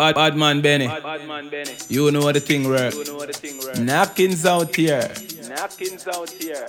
Bad, bad man Benny. You know what the thing work. Knockings out here. Knockings out here.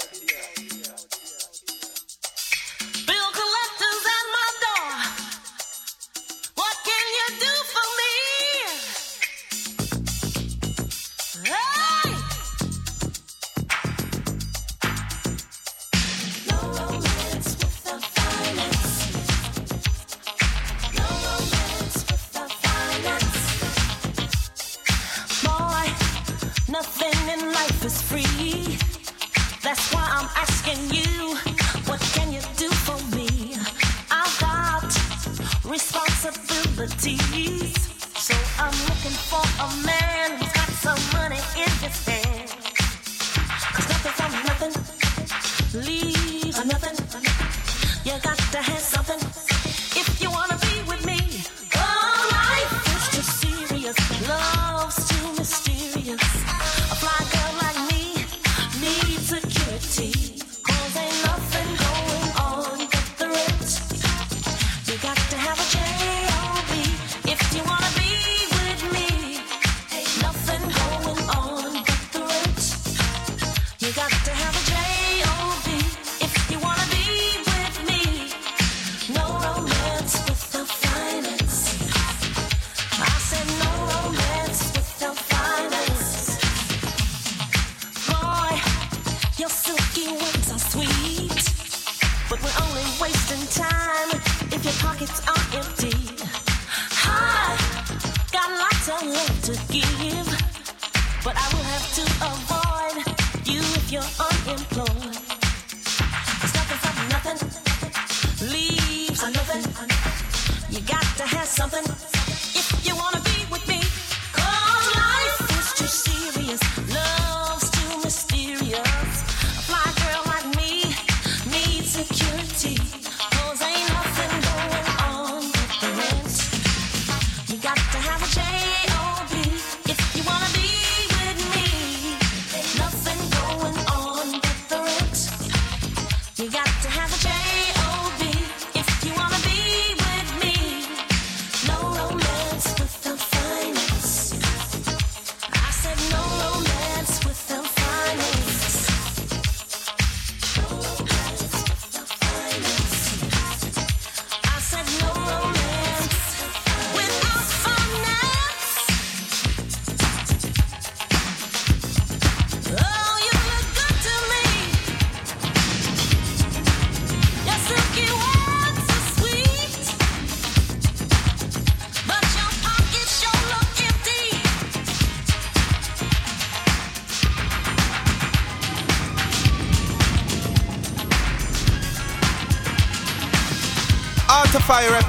Fire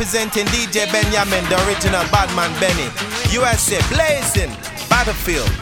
representing DJ Benjamin, the original Badman Benny. USA blazing, Battlefield.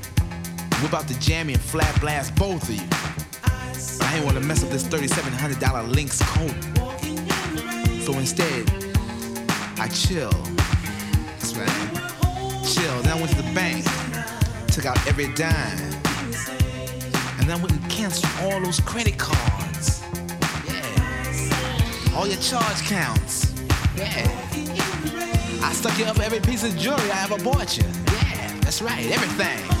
Whip out the jammy and flat blast both of you. I ain't wanna mess up this $3,700 Lynx coat. So instead, I chill. That's right. Chill. Then I went to the bank, took out every dime and then I went and canceled all those credit cards. Yeah. All your charge counts. Yeah. I stuck you up every piece of jewelry I ever bought you. Yeah, that's right. Everything.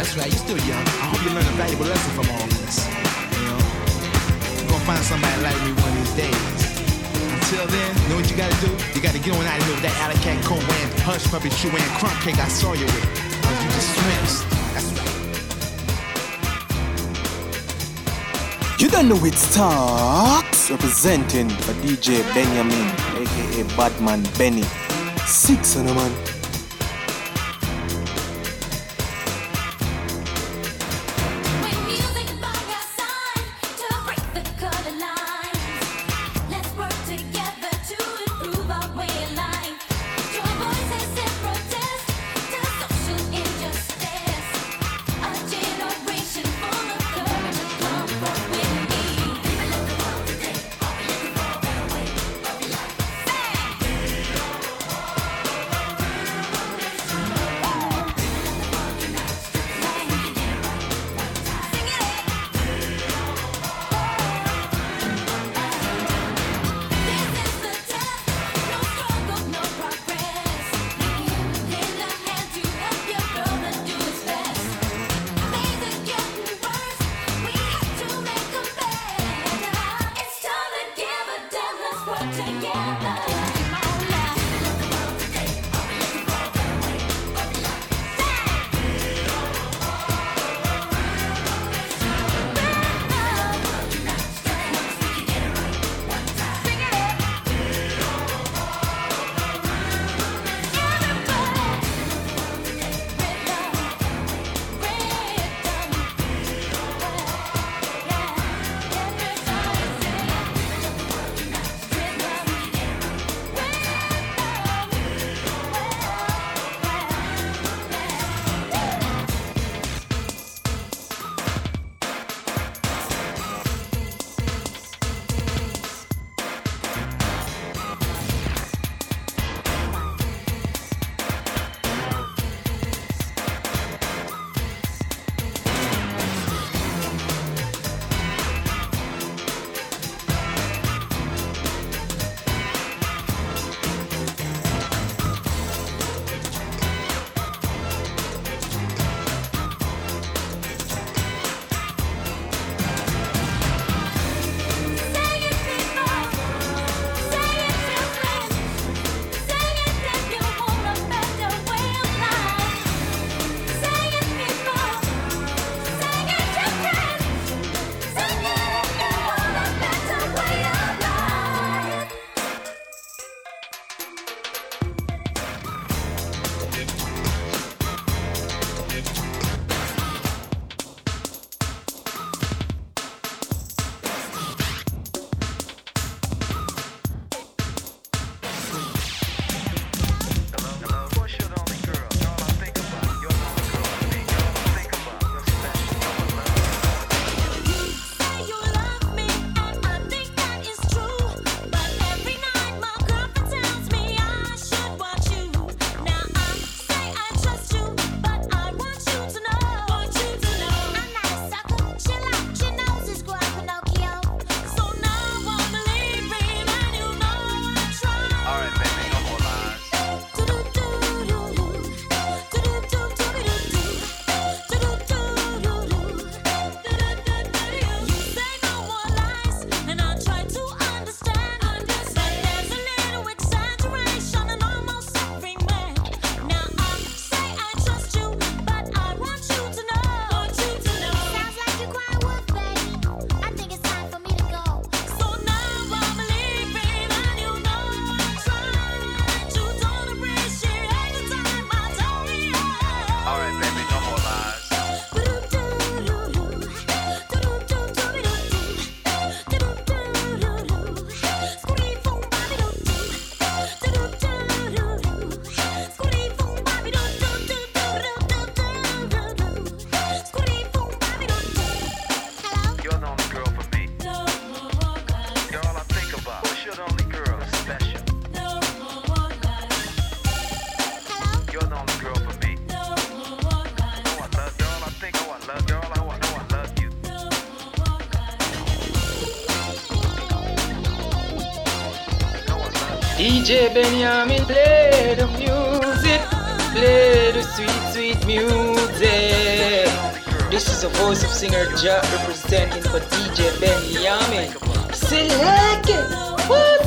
That's right, you still young. I hope you learn a valuable lesson from all this. You know, you're gonna find somebody like me one of these days. Until then, you know what you gotta do? You gotta get on out of here with that alley cat wearing, hush puppy shoe wearing, crump cake I saw you with. Cause you just swim. You don't know it's Starks representing for DJ Benjamin, aka Badman Benny. Six on a man. DJ Benjamin, play the music, play the sweet, sweet music. This is the voice of singer Jack representing for DJ Benjamin. Select it, what's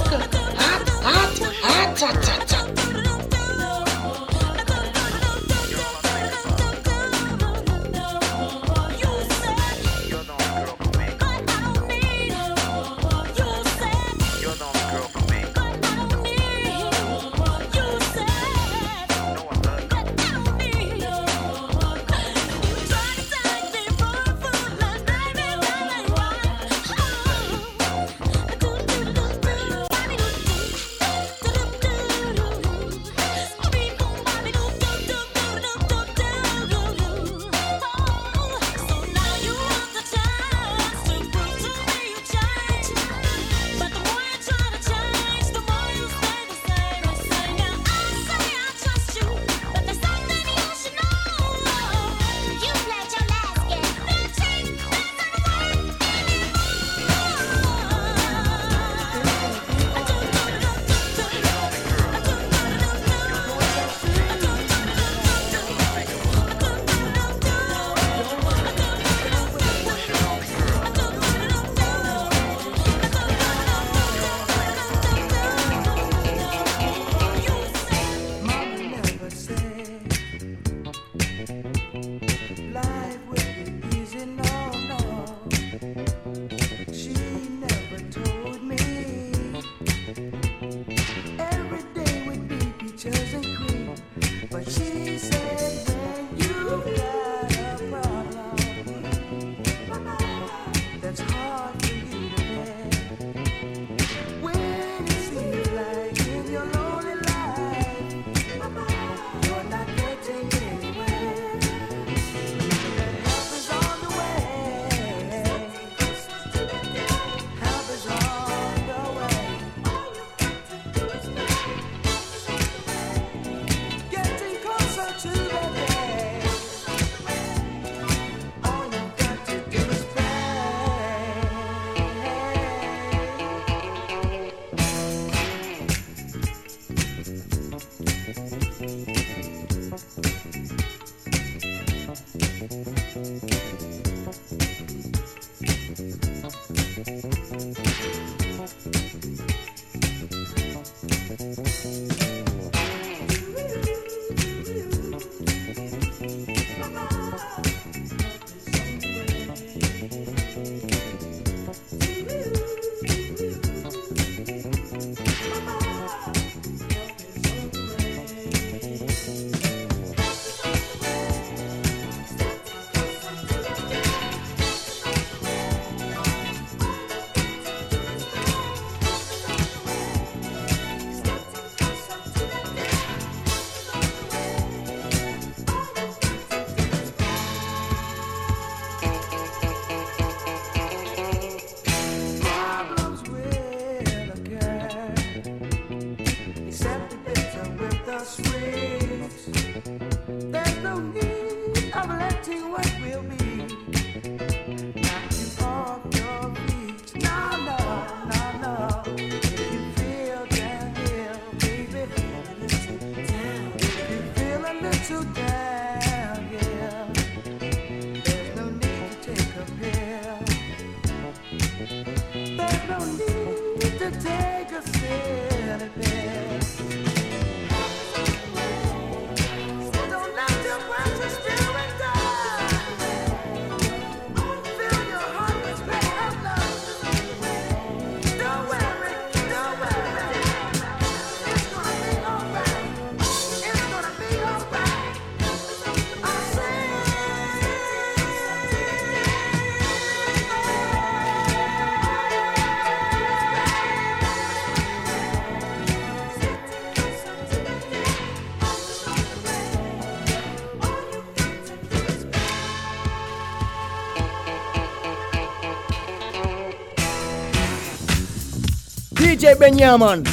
DJ Benjamin.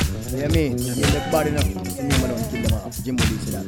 You mean? You look bad enough. See me, man, kill them off. Jimbo Lee said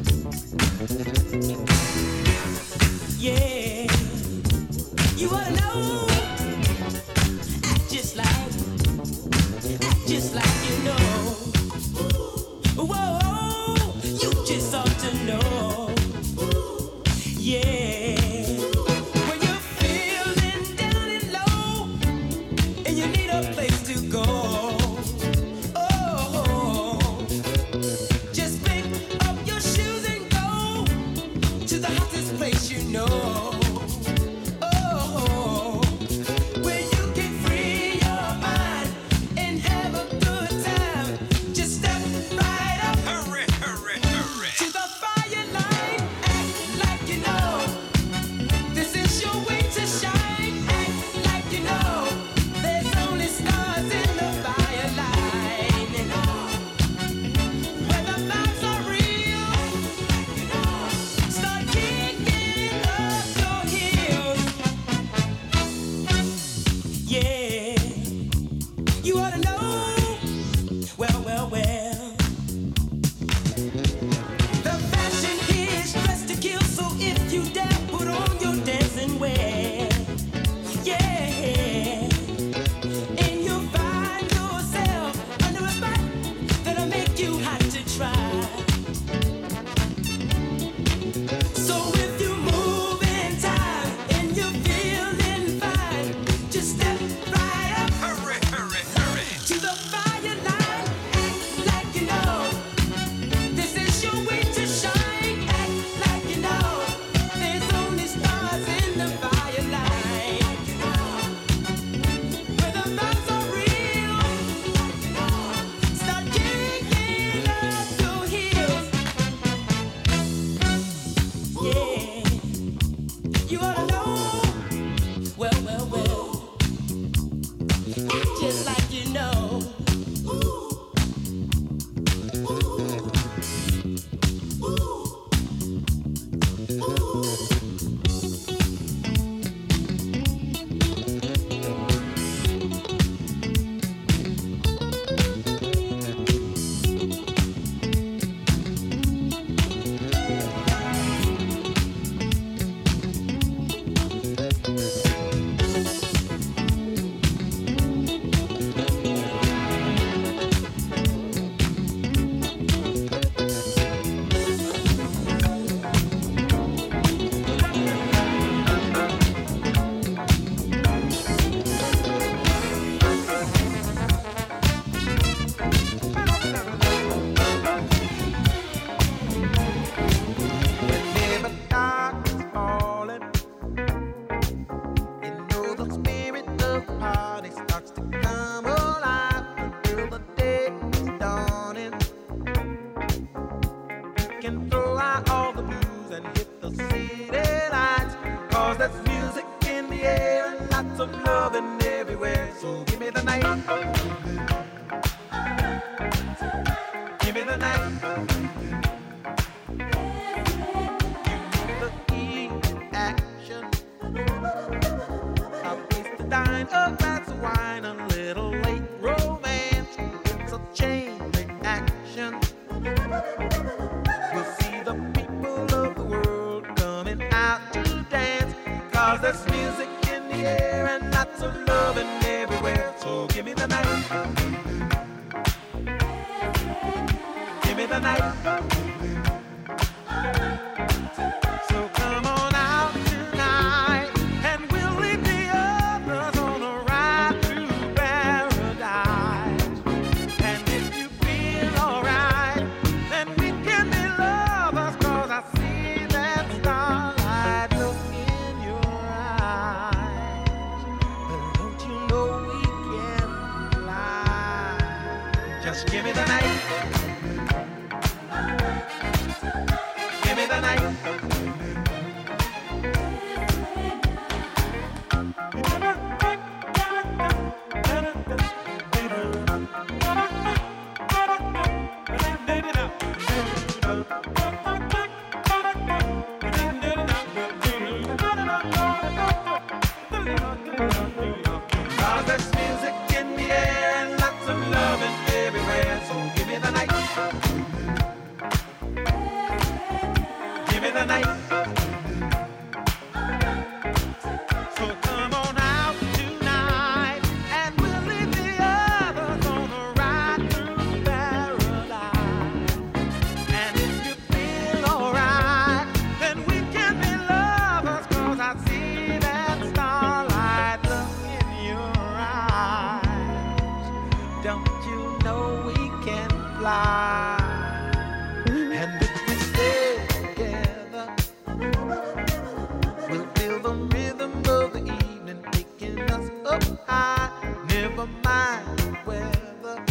Oh, never mind the weather.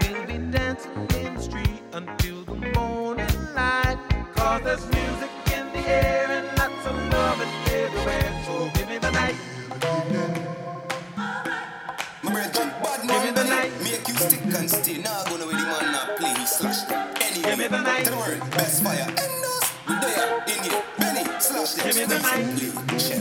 We'll be dancing in the street until the morning there's music in the air and lots of love everywhere. So give me the night. Give me the night. The give me the night. Give me the night.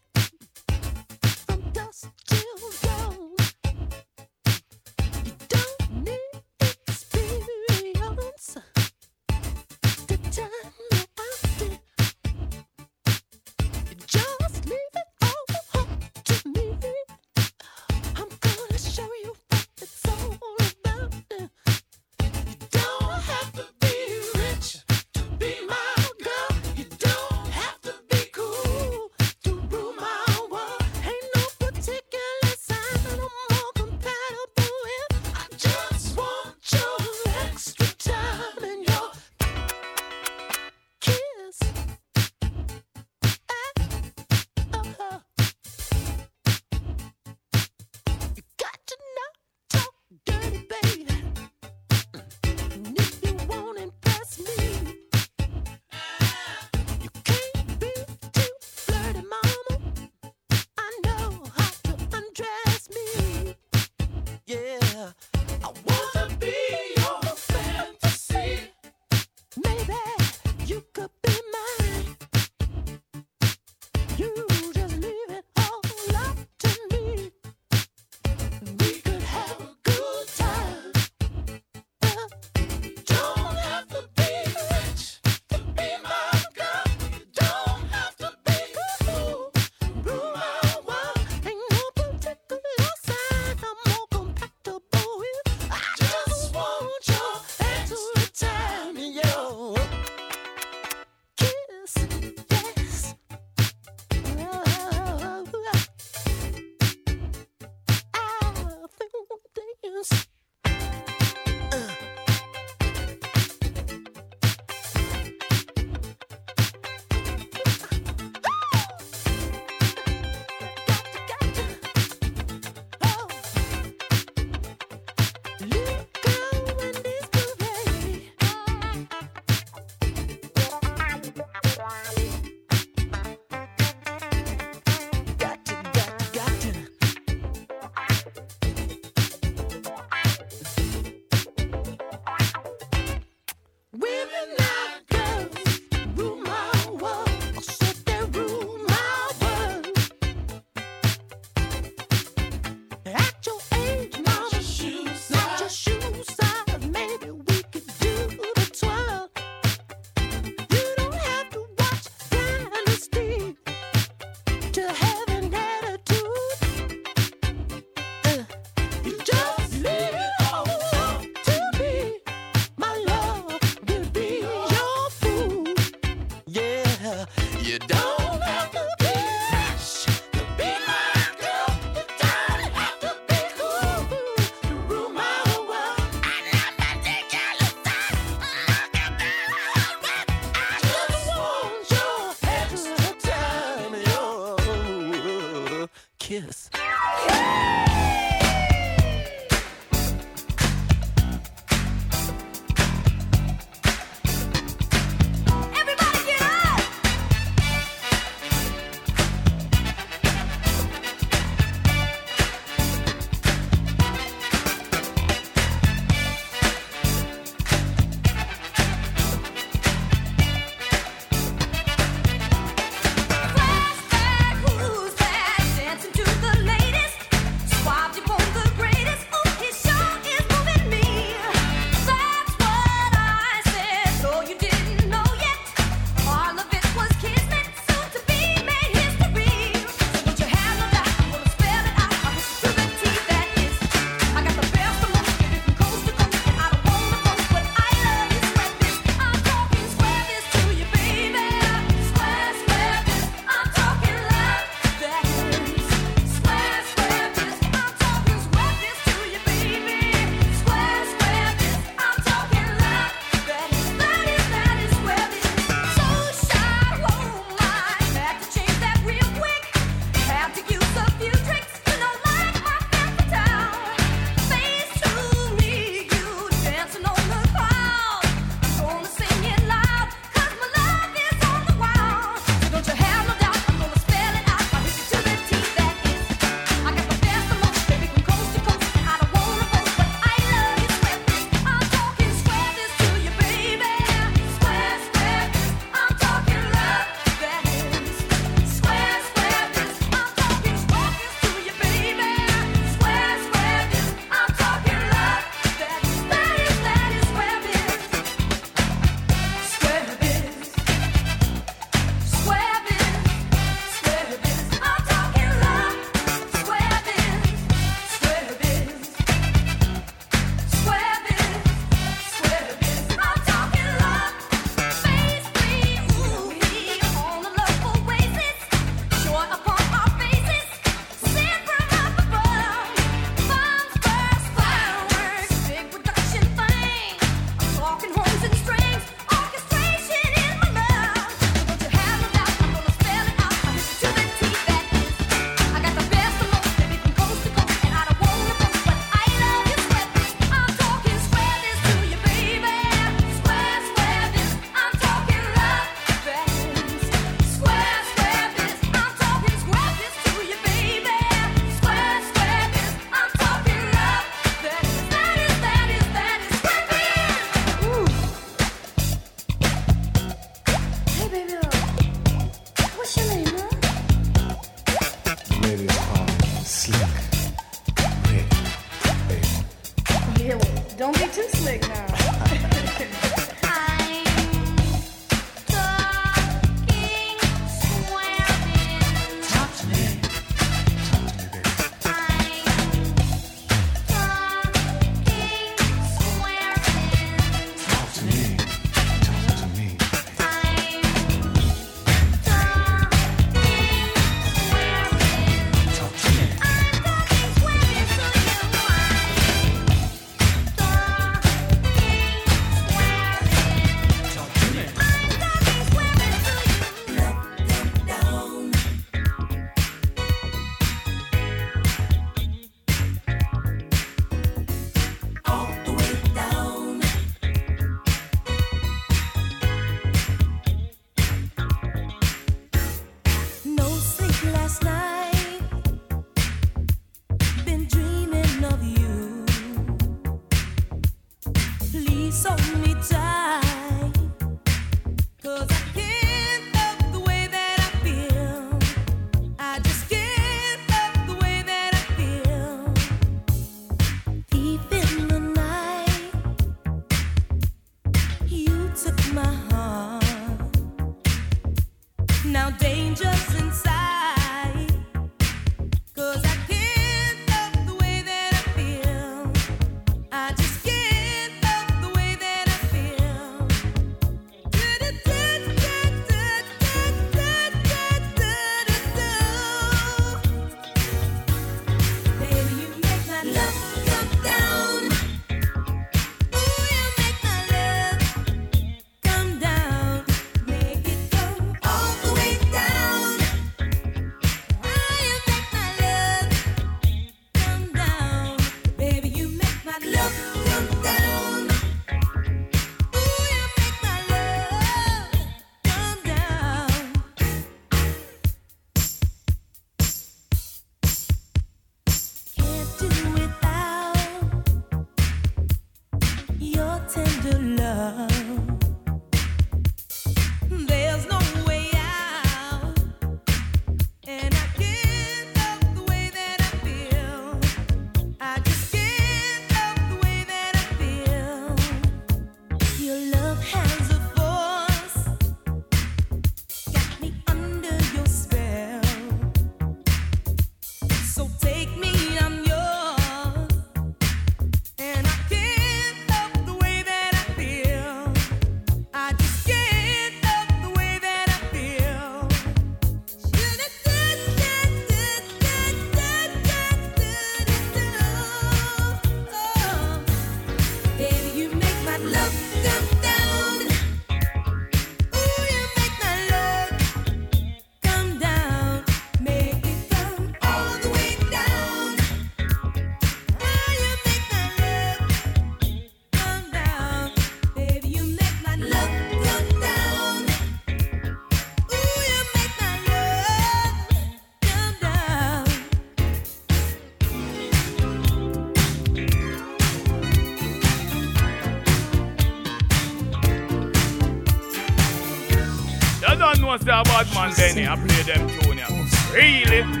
Know say a Badman Benny, I play them junior. Really?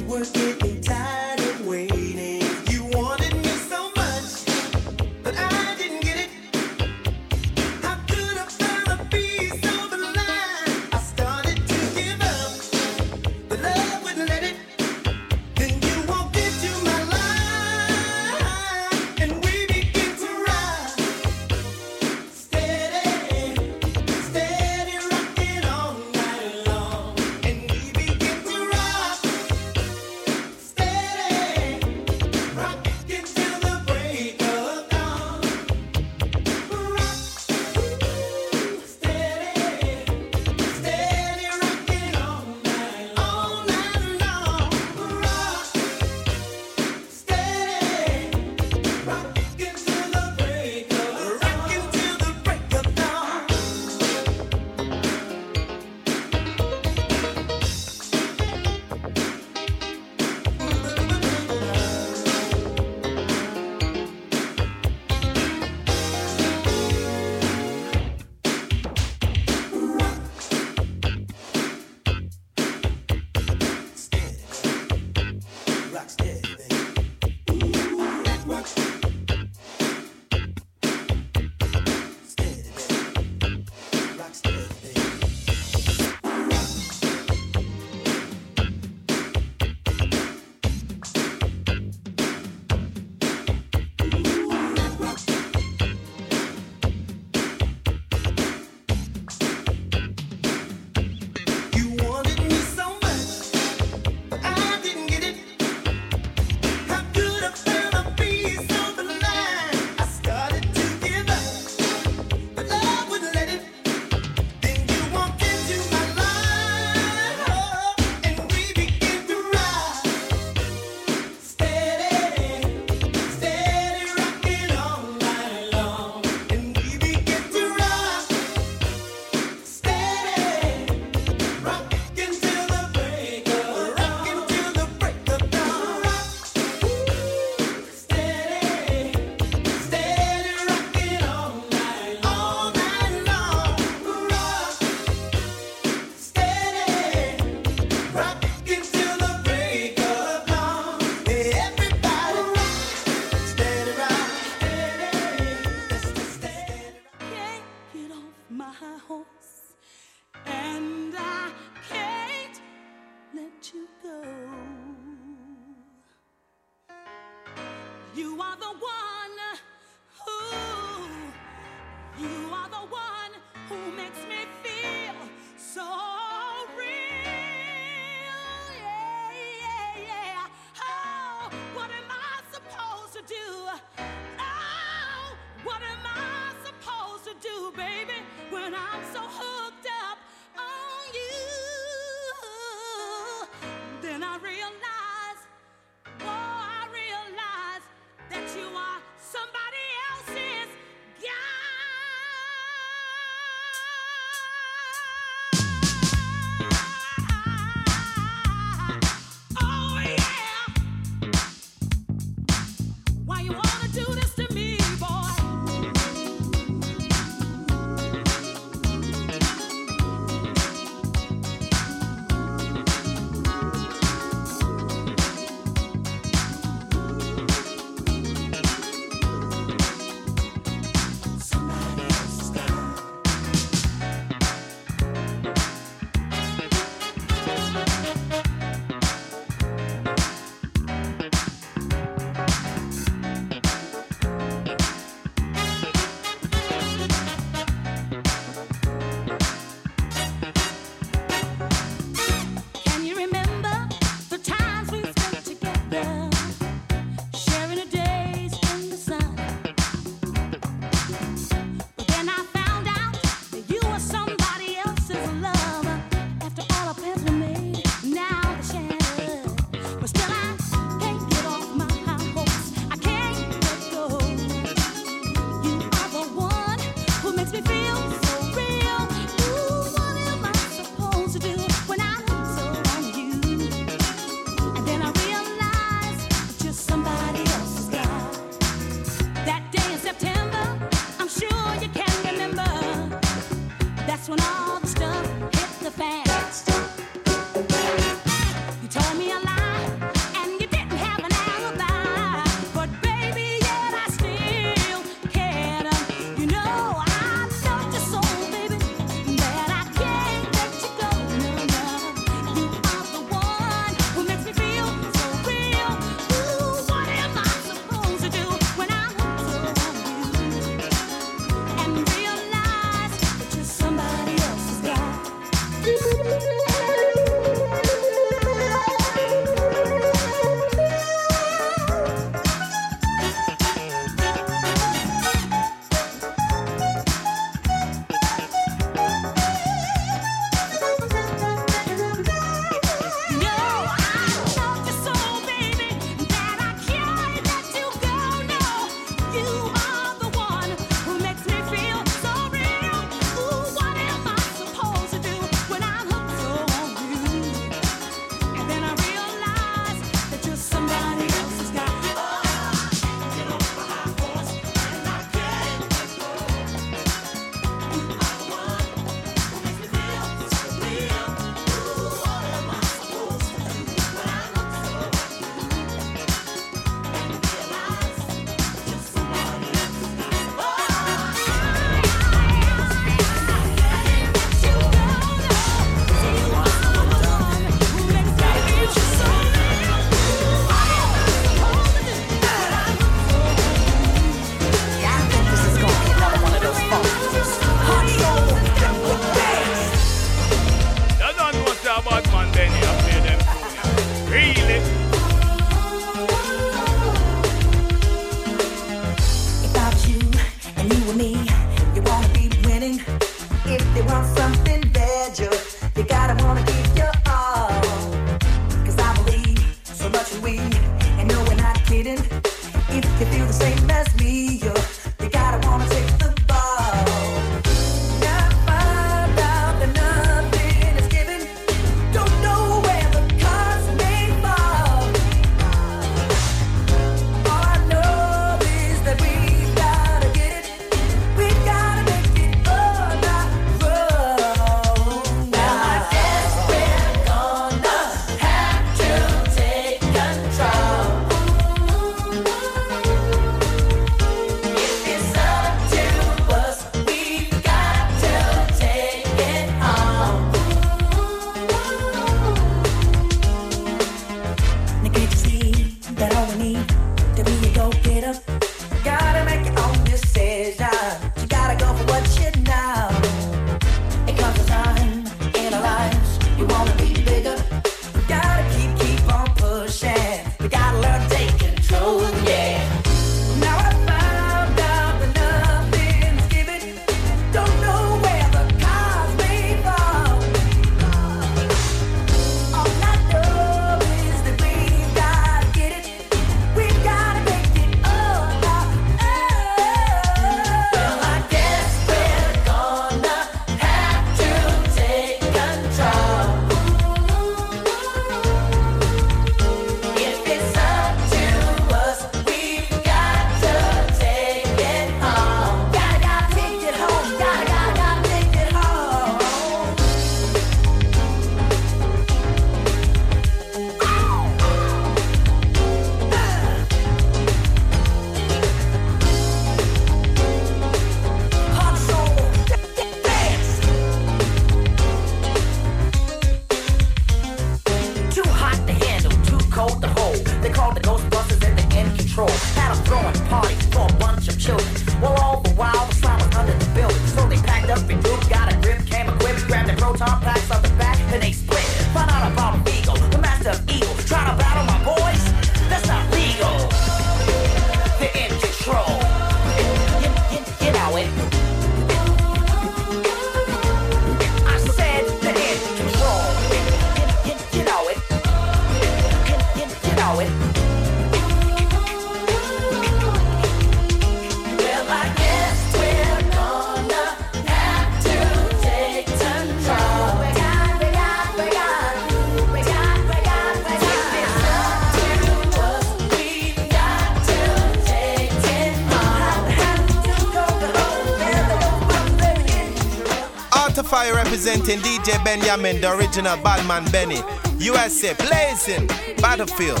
DJ Benjamin, the original Badman Benny. USA blazing, battlefield.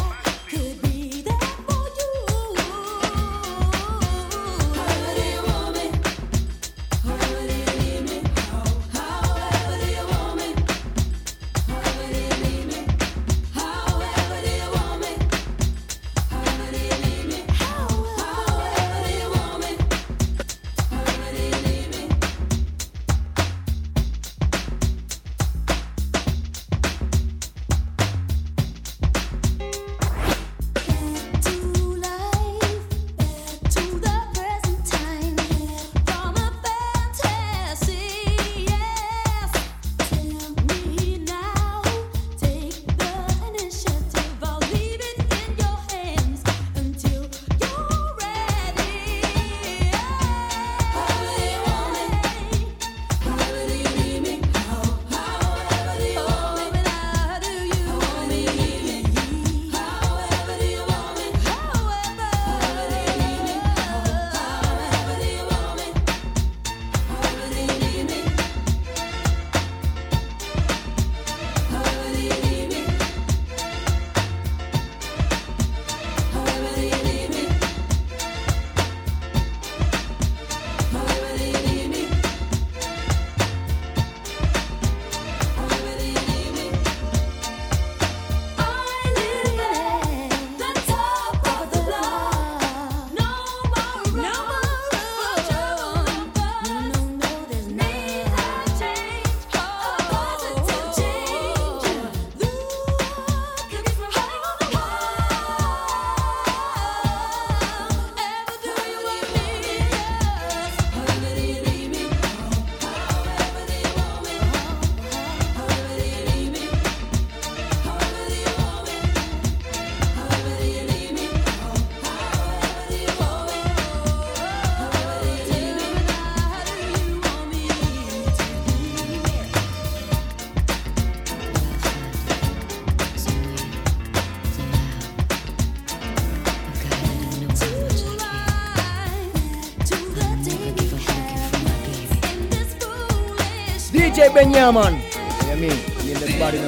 Benyamin. Benyamin, in the body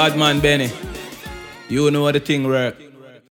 Badman Benny. You know the thing work.